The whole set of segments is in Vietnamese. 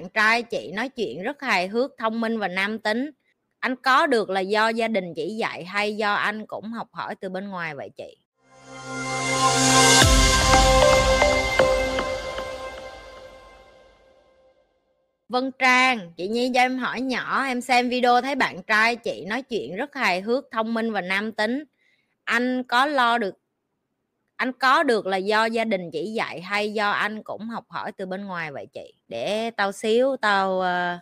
bạn trai chị nói chuyện rất hài hước thông minh và nam tính anh có được là do gia đình chỉ dạy hay do anh cũng học hỏi từ bên ngoài vậy chị Vân Trang, chị Nhi cho em hỏi nhỏ, em xem video thấy bạn trai chị nói chuyện rất hài hước, thông minh và nam tính. Anh có lo được anh có được là do gia đình chỉ dạy hay do anh cũng học hỏi từ bên ngoài vậy chị? Để tao xíu, tao ờ,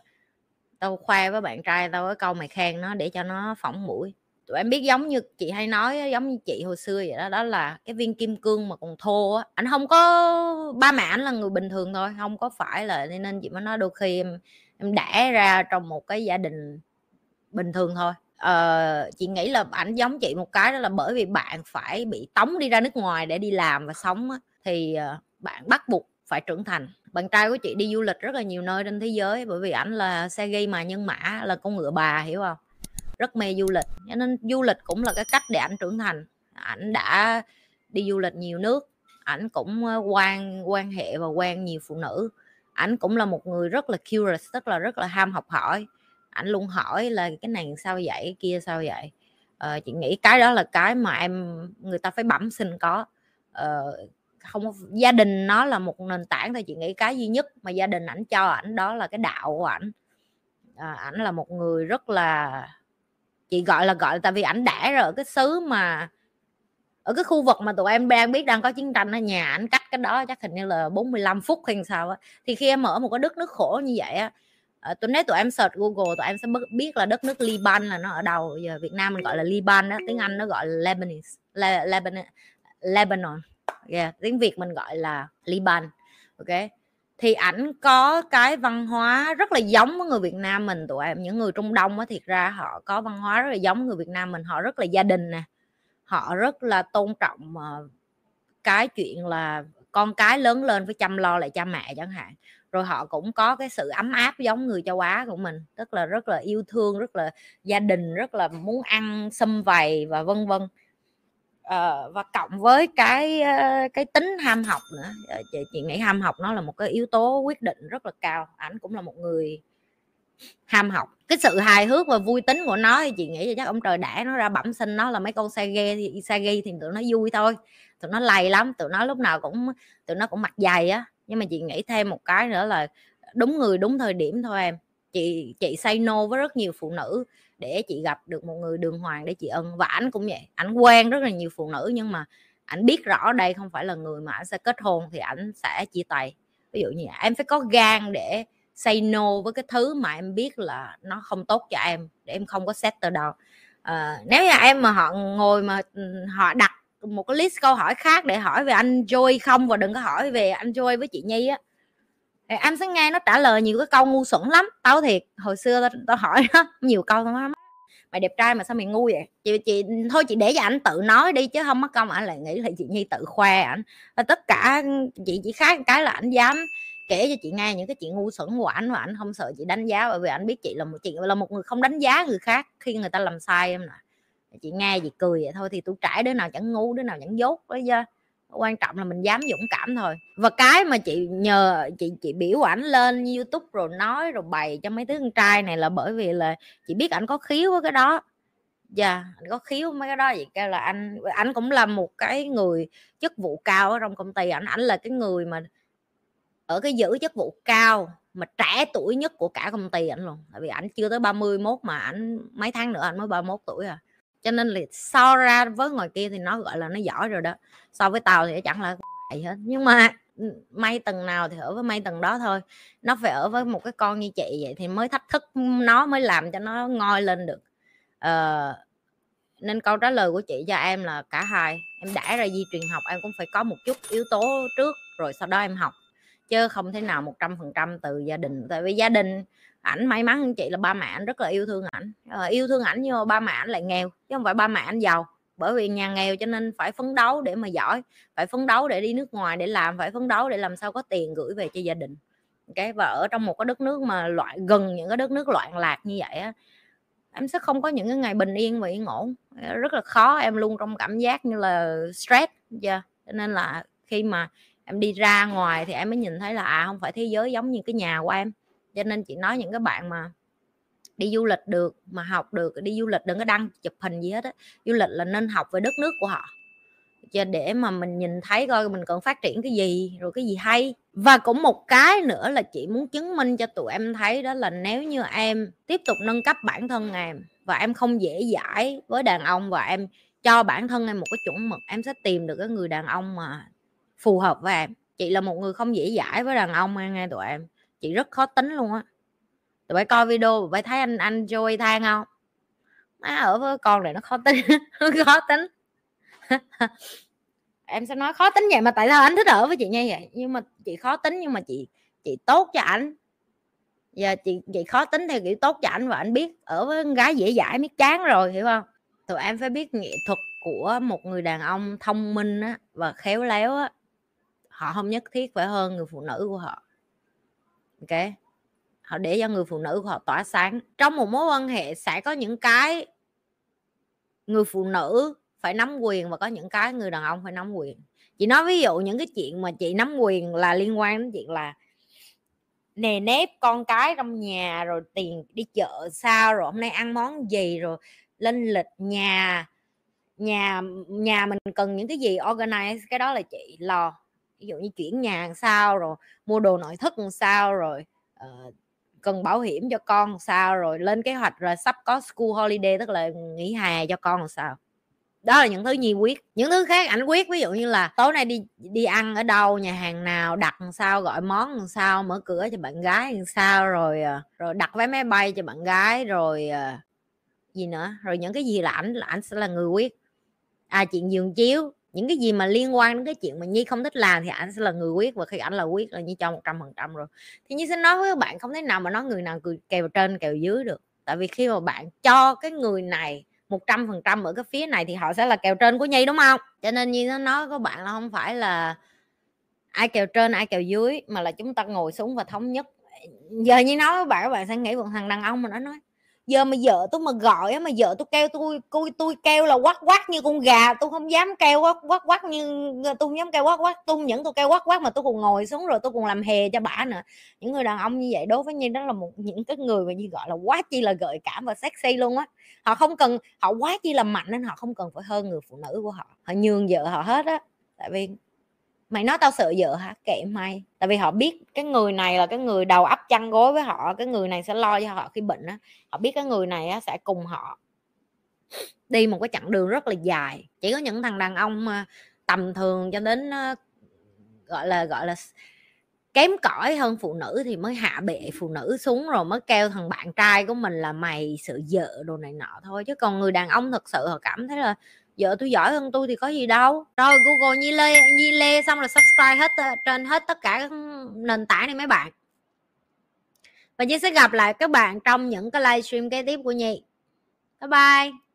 tao khoe với bạn trai tao cái câu mày khen nó để cho nó phỏng mũi. Tụi em biết giống như chị hay nói giống như chị hồi xưa vậy đó đó là cái viên kim cương mà còn thô á. Anh không có, ba mẹ anh là người bình thường thôi không có phải là nên chị mới nói đôi khi em em đẻ ra trong một cái gia đình bình thường thôi uh, chị nghĩ là ảnh giống chị một cái đó là bởi vì bạn phải bị tống đi ra nước ngoài để đi làm và sống á, thì uh, bạn bắt buộc phải trưởng thành. Bạn trai của chị đi du lịch rất là nhiều nơi trên thế giới bởi vì ảnh là xe ghi mà nhân mã là con ngựa bà hiểu không? Rất mê du lịch cho nên du lịch cũng là cái cách để ảnh trưởng thành. Ảnh đã đi du lịch nhiều nước ảnh cũng ờ, quan quan hệ và quen nhiều phụ nữ. Ảnh cũng là một người rất là curious tức là rất là ham học hỏi ảnh luôn hỏi là cái này sao vậy? Cái kia sao vậy? Ờ, chị nghĩ cái đó là cái mà em người ta phải bẩm sinh có. Ờ, không gia đình nó là một nền tảng thôi chị nghĩ cái duy nhất mà gia đình ảnh cho ảnh đó là cái đạo của ảnh. À, ảnh là một người rất là chị gọi là gọi là tại vì ảnh đã rồi ở cái xứ mà ở cái khu vực mà tụi em đang biết đang có chiến tranh ở nhà ảnh cách cái đó chắc hình như là 45 phút hay sao á. Thì khi em ở một cái đất nước khổ như vậy á ờ, tôi nếu tụi em search Google tụi em sẽ biết là đất nước Liban là nó ở đâu. Giờ Việt Nam mình gọi là Liban đó tiếng Anh nó gọi là Lebanese Le, Lebanon Lebanon. Yeah. tiếng việt mình gọi là liban ok? Thì ảnh có cái văn hóa rất là giống với người Việt Nam mình tụi em những người Trung Đông á thiệt ra họ có văn hóa rất là giống người Việt Nam mình. Họ rất là gia đình nè họ rất là tôn trọng ờ, cái chuyện là con cái lớn lên phải chăm lo lại cha mẹ chẳng hạn. Rồi họ cũng có cái sự ấm áp giống người châu Á của mình tức là rất là yêu thương rất là gia đình rất là muốn ăn xâm vầy và vân vân. À, và cộng với cái ờ, cái tính ham học nữa. Ờ, chị, chị nghĩ ham học nó là một cái yếu tố quyết định rất là cao. Ảnh cũng là một người ham học. Cái sự hài hước và vui tính của nó thì chị nghĩ chắc ông trời đã nó ra bẩm sinh nó là mấy con xe ghe thì xe ghi thì tụi nó vui thôi. Tụi nó lầy lắm, tụi nó lúc nào cũng, tụi nó cũng mặt dày á. Nhưng mà chị nghĩ thêm một cái nữa là đúng người đúng thời điểm thôi em. Chị chị say no với rất nhiều phụ nữ để chị gặp được một người đường hoàng để chị ân. Và ảnh cũng vậy, ảnh quen rất là nhiều phụ nữ nhưng mà ảnh biết rõ đây không phải là người mà ảnh sẽ kết hôn thì ảnh sẽ chia tay. Ví dụ như em phải có gan để say no với cái thứ mà em biết là nó không tốt cho em để em không có settle down à, nếu như em mà họ ngồi mà ừ, họ đặt một cái list câu hỏi khác để hỏi về anh Joy không và đừng có hỏi về anh Joy với chị Nhi á em sẽ nghe nó trả lời nhiều cái câu ngu xuẩn lắm. Tao thiệt hồi xưa tao, tao hỏi nó nhiều câu lắm. Mày đẹp trai mà sao mày ngu vậy? Chị chị ừ, thôi chị để cho anh tự nói đi chứ không mất công ảnh lại nghĩ là chị nhi tự khoe ảnh. Ờ, tất cả ừ, chị chỉ khác cái là ảnh dám kể cho chị nghe những cái chuyện ngu xuẩn của ảnh và ảnh không sợ chị đánh giá bởi vì ảnh biết chị là một chị là một người không đánh giá người khác khi người ta làm sai em nè. Chị nghe gì cười vậy thôi thì tôi trải đứa nào chẳng ngu đứa nào chẳng dốt đấy chứ. Quan trọng là mình dám dũng cảm thôi. Và cái mà chị nhờ chị chị biểu ảnh lên youtube rồi nói rồi bày cho mấy đứa con trai này là bởi vì là chị biết ảnh có khiếu với cái đó. Dạ yeah, anh có khiếu mấy cái đó vậy kêu là anh anh cũng là một cái người chức vụ cao ở trong công ty. Ảnh ảnh là cái người mà ở cái giữ chức vụ cao mà trẻ tuổi nhất của cả công ty ảnh luôn tại vì ảnh chưa tới 31 mà ảnh mấy tháng nữa ảnh mới 31 tuổi à. Cho nên là so ra với ngoài kia thì nó gọi là nó giỏi rồi đó. So với tao thì chẳng là vậy hết. Nhưng mà ừ, may tầng nào thì ở với may tầng đó thôi. Nó phải ở với một cái con như chị vậy thì mới thách thức nó mới làm cho nó ngoi lên được. Ờ, nên câu trả lời của chị cho em là cả hai em đã ra di truyền học em cũng phải có một chút yếu tố trước rồi sau đó em học chứ không thể nào một trăm phần trăm từ gia đình. Tại vì gia đình ảnh may mắn chị là ba mẹ ảnh rất là yêu thương ảnh. À, yêu thương ảnh nhưng mà ba mẹ ảnh lại nghèo chứ không phải ba mẹ ảnh giàu. Bởi vì nhà nghèo cho nên phải phấn đấu để mà giỏi phải phấn đấu để đi nước ngoài để làm phải phấn đấu để làm sao có tiền gửi về cho gia đình. Cái và ở trong một cái đất nước mà loại gần những cái đất nước loạn lạc như vậy á em sẽ không có những cái ngày bình yên và yên ổn. Rất là khó em luôn trong cảm giác như là stress yeah. cho nên là khi mà em đi ra ngoài thì em mới nhìn thấy là à không phải thế giới giống như cái nhà của em. Cho nên chị nói những cái bạn mà đi du lịch được, mà học được, đi du lịch đừng có đăng chụp hình gì hết á. Du lịch là nên học về đất nước của họ. Cho để mà mình nhìn thấy coi mình cần phát triển cái gì, rồi cái gì hay. Và cũng một cái nữa là chị muốn chứng minh cho tụi em thấy đó là nếu như em tiếp tục nâng cấp bản thân em và em không dễ dãi với đàn ông và em cho bản thân em một cái chuẩn mực, em sẽ tìm được cái người đàn ông mà phù hợp với em chị là một người không dễ dãi với đàn ông nghe tụi em. Chị rất khó tính luôn á. Tụi bay coi video tụi thấy anh anh Joey than không? Má ở với con này nó khó tính khó tính. Em sẽ nói khó tính vậy mà tại sao anh thích ở với chị như vậy? Nhưng mà chị khó tính nhưng mà chị chị tốt cho anh giờ chị chị khó tính theo kiểu tốt cho anh và anh biết ở với con gái dễ dãi biết chán rồi hiểu không? Tụi em phải biết nghệ thuật của một người đàn ông thông minh á, và khéo léo á họ không nhất thiết phải hơn người phụ nữ của họ. Ok? Họ để cho người phụ nữ của họ tỏa sáng. Trong một mối quan hệ sẽ có những cái người phụ nữ phải nắm quyền và có những cái người đàn ông phải nắm quyền. Chị nói ví dụ những cái chuyện mà chị nắm quyền là liên quan đến chuyện là nề nếp con cái trong nhà, rồi tiền đi chợ sao, rồi hôm nay ăn món gì, rồi lên lịch nhà nhà nhà mình cần những cái gì, organize, cái đó là chị lo ví dụ như chuyển nhà sao rồi mua đồ nội thất sao rồi uh, cần bảo hiểm cho con sao rồi lên kế hoạch rồi sắp có school holiday tức là nghỉ hè cho con sao. Đó là những thứ nhi quyết. Những thứ khác ảnh quyết ví dụ như là tối nay đi đi ăn ở đâu nhà hàng nào đặt sao gọi món sao mở cửa cho bạn gái sao rồi ờ, rồi đặt vé máy bay cho bạn gái rồi ờ, gì nữa. Rồi những cái gì là ảnh là ảnh sẽ là người quyết. À chuyện giường chiếu những cái gì mà liên quan đến cái chuyện mà nhi không thích làm thì anh sẽ là người quyết, và khi ảnh là quyết là như cho một trăm phần trăm rồi. Thì nhi sẽ nói với các bạn không thể nào mà nói người nào kèo trên kèo dưới được. Tại vì khi mà bạn cho cái người này một trăm phần trăm ở cái phía này thì họ sẽ là kèo trên của nhi, đúng không? Cho nên như nó nói các bạn là không phải là ai kèo trên, ai kèo dưới, mà là chúng ta ngồi xuống và thống nhất. Giờ như nói với bạn, các bạn sẽ nghĩ một thằng đàn ông mà nó nói giờ mà vợ tôi mà gọi á, mà vợ tôi kêu tôi tôi tôi kêu là quát quát như con gà tôi không dám kêu quát quát quát như tôi không dám kêu quát quát tôi những tôi kêu quát quát mà tôi còn ngồi xuống rồi tôi còn làm hề cho bả nữa. Những người đàn ông như vậy đối với như đó là một, những cái người mà như gọi là quá chi là gợi cảm và sexy luôn á. Họ không cần, họ quá chi là mạnh nên họ không cần phải hơn người phụ nữ của họ. Họ nhường vợ họ hết á. Tại vì mày nói tao sợ vợ hả? Kệ mày. Tại vì họ biết cái người này là cái người đầu ấp chăn gối với họ cái người này sẽ lo cho họ khi bệnh á. Họ biết cái người này á, sẽ cùng họ đi một cái chặng đường rất là dài. Chỉ có những thằng đàn ông à, tầm thường cho đến à, gọi là gọi là kém cỏi hơn phụ nữ thì mới hạ bệ phụ nữ xuống rồi mới kêu thằng bạn trai của mình là mày sợ vợ đồ này nọ thôi. Chứ còn người đàn ông thật sự họ cảm thấy là vợ tôi giỏi hơn tôi thì có gì đâu. Rồi google nhi lê nhi lê xong là subscribe hết ờ, trên hết tất cả các nền tảng này mấy bạn. Và nhi sẽ gặp lại các bạn trong những cái livestream kế tiếp của nhi. Bye bye.